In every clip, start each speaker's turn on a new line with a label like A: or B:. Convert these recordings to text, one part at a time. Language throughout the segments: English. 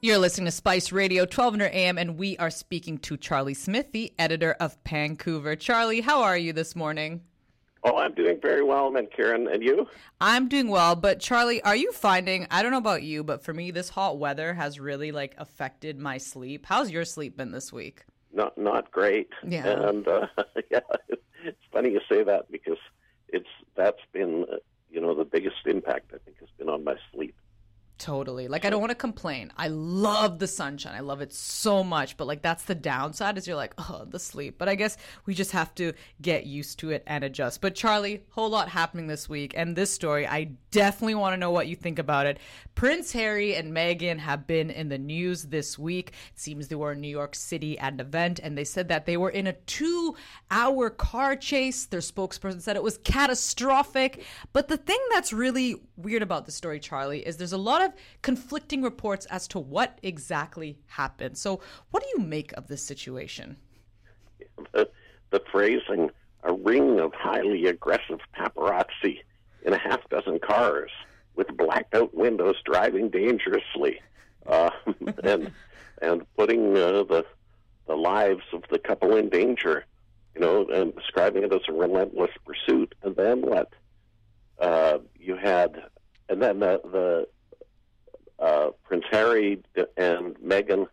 A: You're listening to Spice Radio 1200 AM, and we are speaking to Charlie Smith, the editor of Pancouver. Charlie, how are you this morning?
B: Oh, I'm doing very well, Mankaran. And you?
A: I'm doing well, but Charlie, are you finding? I don't know about you, but for me, this hot weather has really like affected my sleep. How's your sleep been this week?
B: Not not great.
A: Yeah.
B: And uh, yeah, it's funny you say that because it's that's been uh, you know the biggest impact I think has been on my sleep.
A: Totally. Like I don't want to complain. I love the sunshine. I love it so much, but like that's the downside is you're like, "Oh, the sleep." But I guess we just have to get used to it and adjust. But Charlie, whole lot happening this week and this story, I definitely want to know what you think about it. Prince Harry and Meghan have been in the news this week. It seems they were in New York City at an event and they said that they were in a 2-hour car chase. Their spokesperson said it was catastrophic. But the thing that's really weird about the story, Charlie, is there's a lot of conflicting reports as to what exactly happened. So, what do you make of this situation?
B: The, the phrasing a ring of highly aggressive paparazzi in a half dozen cars with blacked out windows driving dangerously uh, and and putting uh, the the lives of the couple in danger you know and describing it as a relentless pursuit and then what uh, you had and then the, the uh, Prince Harry and Meghan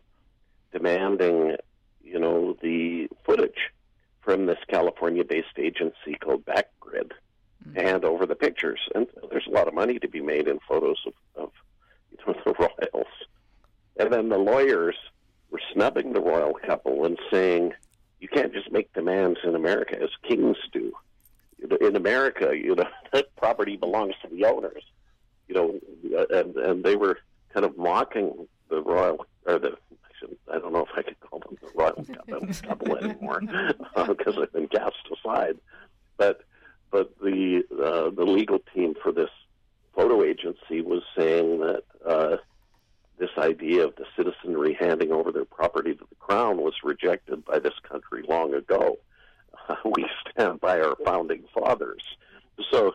B: demanding, you know, the footage from this California-based agency called Backgrid mm-hmm. and over the pictures. And there's a lot of money to be made in photos of, of you know, the royals. And then the lawyers were snubbing the royal couple and saying, you can't just make demands in America as kings do. In America, you know, that property belongs to the owners. You know, and and they were kind of mocking the royal or the I don't know if I could call them the royal couple anymore because uh, they've been cast aside. But but the uh, the legal team for this photo agency was saying that uh, this idea of the citizenry handing over their property to the crown was rejected by this country long ago. Uh, we stand by our founding fathers. So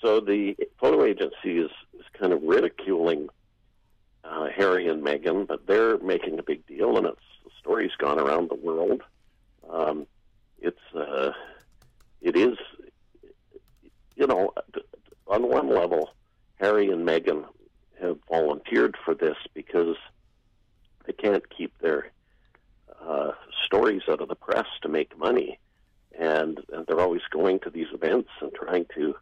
B: so the photo agency is, is kind of ridiculing Harry and Meghan, but they're making a big deal, and it's the story's gone around the world. Um, it's uh, it is, you know, on one level, Harry and Meghan have volunteered for this because they can't keep their uh, stories out of the press to make money, and, and they're always going to these events and trying to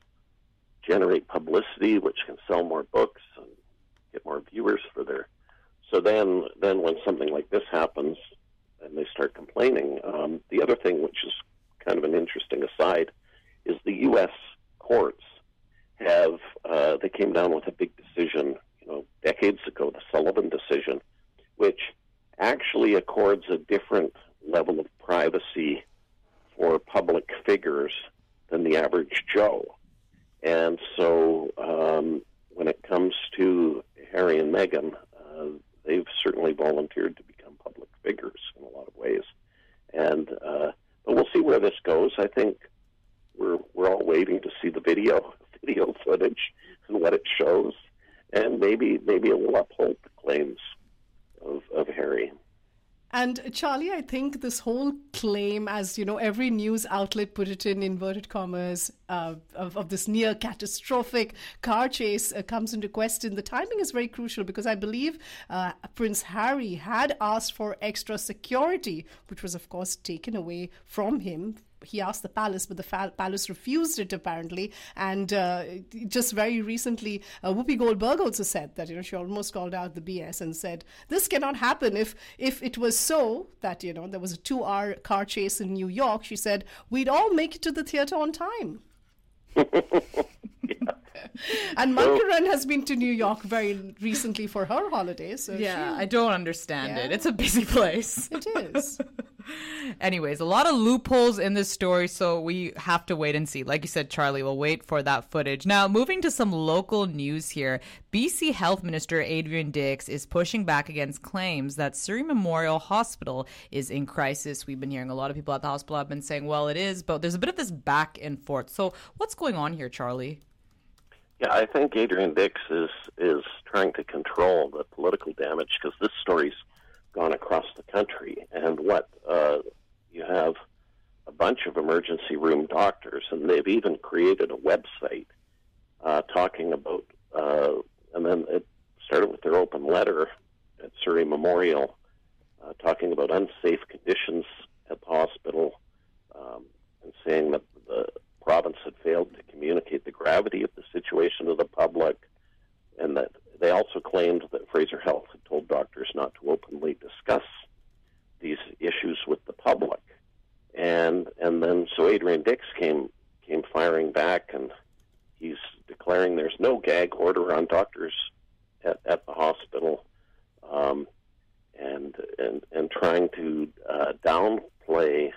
B: generate publicity, which can sell more books viewers for their. So then, then when something like this happens, and they start complaining, um, the other thing, which is kind of an interesting aside, is the U.S. courts have uh, they came down with a big decision, you know, decades ago, the Sullivan decision, which actually accords a different level of privacy for public figures than the average Joe. And so, um, when it comes to Harry and Meghan, uh, they've certainly volunteered to become public figures in a lot of ways. And uh, but we'll see where this goes. I think we're we're all waiting to see the video video footage and what it shows, and maybe maybe it will uphold the claims.
C: And Charlie, I think this whole claim, as you know, every news outlet put it in inverted commas, uh, of, of, this near catastrophic car chase uh, comes into question. The timing is very crucial because I believe uh, Prince Harry had asked for extra security, which was, of course, taken away from him he asked the palace, but the fa- palace refused it apparently. And uh, just very recently, uh, Whoopi Goldberg also said that you know she almost called out the BS and said this cannot happen. If if it was so that you know there was a two-hour car chase in New York, she said we'd all make it to the theater on time. and Mankaran has been to New York very recently for her holidays. So
A: yeah,
C: she,
A: I don't understand yeah. it. It's a busy place.
C: It is.
A: Anyways, a lot of loopholes in this story, so we have to wait and see. Like you said, Charlie, we'll wait for that footage. Now, moving to some local news here, BC Health Minister Adrian Dix is pushing back against claims that Surrey Memorial Hospital is in crisis. We've been hearing a lot of people at the hospital have been saying, well, it is, but there's a bit of this back and forth. So, what's going on here, Charlie?
B: Yeah, I think Adrian Dix is is trying to control the political damage because this story's gone across the country, and what uh, you have a bunch of emergency room doctors, and they've even created a website uh, talking about, uh, and then it started with their open letter at Surrey Memorial, uh, talking about unsafe conditions at the hospital, um, and saying that the province had failed to communicate the gravity of the situation to the public, and that they also claimed that Fraser Health had told doctors not to openly discuss these issues with the public. And and so Adrian Dix came came firing back, and he's declaring there's no gag order on doctors at, at the hospital, um, and and and trying to uh, downplay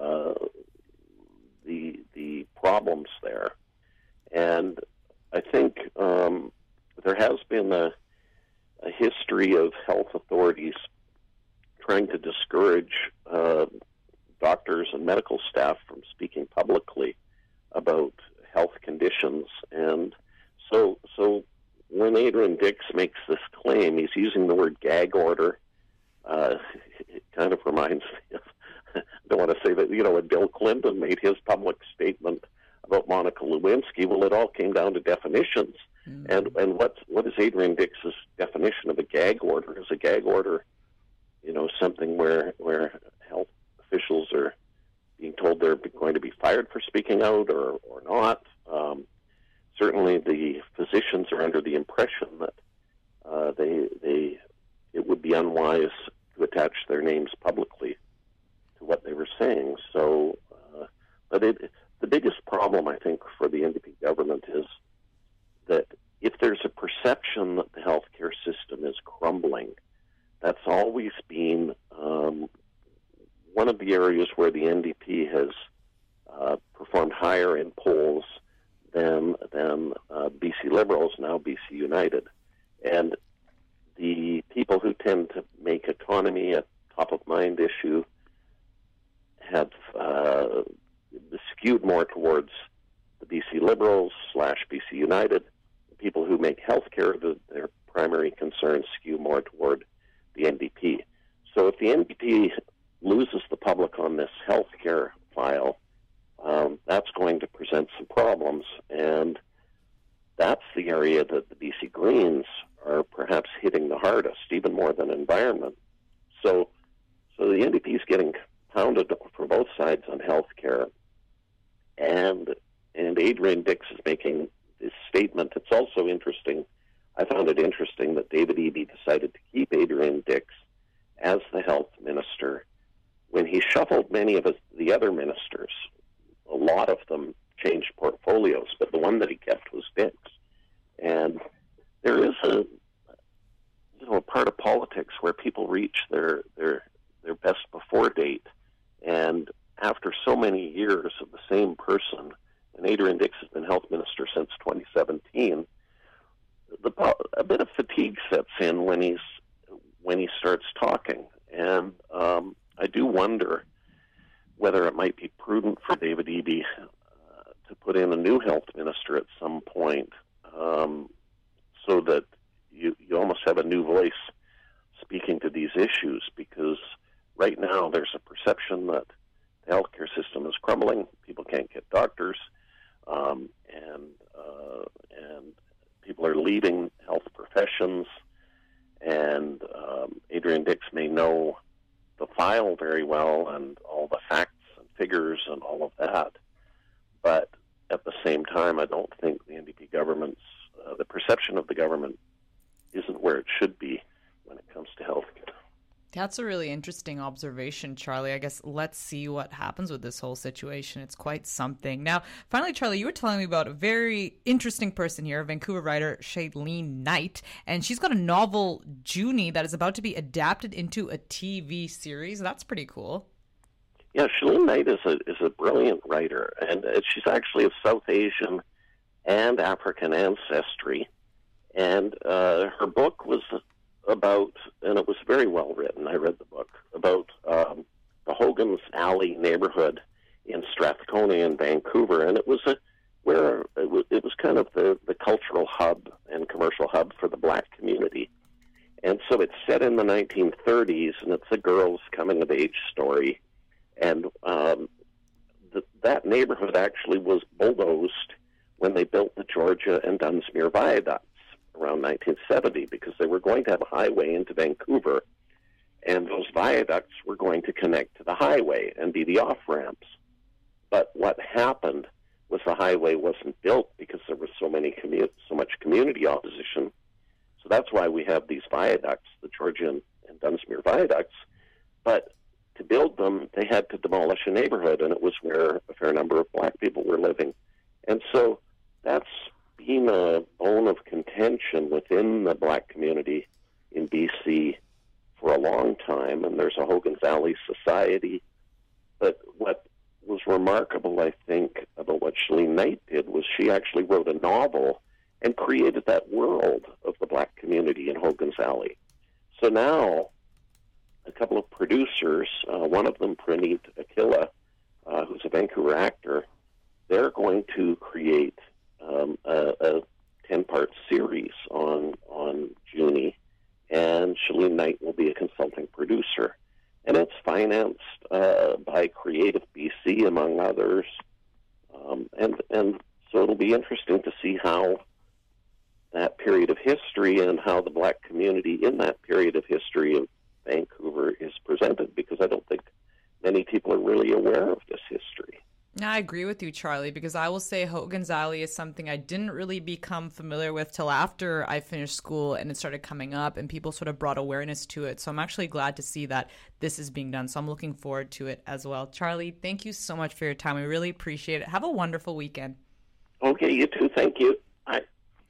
B: uh, the the problems there. And I think um, there has been a, a history of health authorities trying to discourage uh, doctors and medical staff from speaking publicly about health conditions. And so, so when Adrian Dix makes this claim, he's using the word gag order. Uh, it kind of reminds me of, I don't want to say that, you know, when Bill Clinton made his public statement about Monica Lewinsky, well, it all came down to definitions. Mm. And and what what is Adrian Dix's definition of a gag order? Is a gag order, you know, something where where health officials are being told they're going to be fired for speaking out or or not? Um, certainly, the physicians are under the impression that uh, they they it would be unwise to attach their names publicly to what they were saying. So, uh, but it, the biggest problem I think for the NDP government is that if there's a perception that the healthcare system is crumbling, that's always been um, one of the areas where the NDP has uh, performed higher in polls than than uh, BC Liberals, now BC United, and the people who tend to make economy a top of mind issue have uh, skewed more towards the BC Liberals slash BC United. people who make healthcare the, their primary concern skew more toward the NDP. So if the NDP loses the public on this healthcare file, um, that's going to present some problems, and that's the area that the BC Greens are perhaps hitting the hardest, even more than environment. So, so the NDP is getting pounded from both sides on healthcare, and and Adrian Dix is making this statement. It's also interesting. I found it interesting that David Eby decided to keep Adrian Dix as the health minister when he shuffled many of the other ministers. A lot of them changed portfolios, but the one that he kept was Dix. And there is a you know a part of politics where people reach their their their best before date and after so many years of the same person, and Adrian Dix has been health minister since 2017, the, a bit of fatigue sets in when he's when he starts talking, and um, I do wonder whether it might be prudent for David Eby uh, to put in a new health minister at some point, um, so that you you almost have a new voice speaking to these issues because right now there's a perception that the healthcare system is crumbling. People can't get doctors, um, and uh, and people are leaving health professions. And um, Adrian Dix may know file very well and all the facts and figures and all of that, but at the same time, I don't think the NDP government's uh, the perception of the government isn't where it should be when it comes to healthcare.
A: That's a really interesting observation, Charlie. I guess let's see what happens with this whole situation. It's quite something. Now, finally, Charlie, you were telling me about a very interesting person here, Vancouver writer Chelene Knight, and she's got a novel, Junie, that is about to be adapted into a TV series. That's pretty cool.
B: Yeah, Chelene Knight is a is a brilliant writer, and uh, she's actually of South Asian and African ancestry. And uh, her book was about, and it was very well written. I read the book about um, the Hogan's Alley neighborhood in Strathcona in Vancouver, and it was a where it was, it was kind of the, the cultural hub and commercial hub for the black community. And so it's set in the 1930s, and it's a girl's coming of age story. And um, the, that neighborhood actually was bulldozed when they built the Georgia and Dunsmuir viaducts around 1970 because they were going to have a highway into Vancouver, and those viaducts were going to connect to the highway and be the off ramps. But what happened was the highway wasn't built because there was so many commu- so much community opposition. So that's why we have these viaducts, the Georgia and, and Dunsmuir viaducts. But to build them, they had to demolish a neighborhood, and it was where a fair number of black people were living. And so that's been a bone of contention within the black community in BC for a long time, and there's a Hogan's Alley Society. But what was remarkable, I think, about what Chelene Knight did was she actually wrote a novel and created that world of the black community in Hogan's Alley. So now, a couple of producers, uh, one of them, Praneet Akilla, uh, who's a Vancouver actor, they're going to create um, a, a 10 part series on, on Junie, and Chelene Knight will be a consulting producer. And it's financed uh, by Creative BC, among others. Um, and, and so it'll be interesting to see how that period of history and how the black community in that period of history of Vancouver is presented, because I don't think many people are really aware of this history.
A: I agree with you, Charlie, because I will say Hogan's Alley is something I didn't really become familiar with till after I finished school and it started coming up and people sort of brought awareness to it. So I'm actually glad to see that this is being done. So I'm looking forward to it as well. Charlie, thank you so much for your time. We really appreciate it. Have a wonderful weekend.
B: Okay, you too. Thank you. Bye.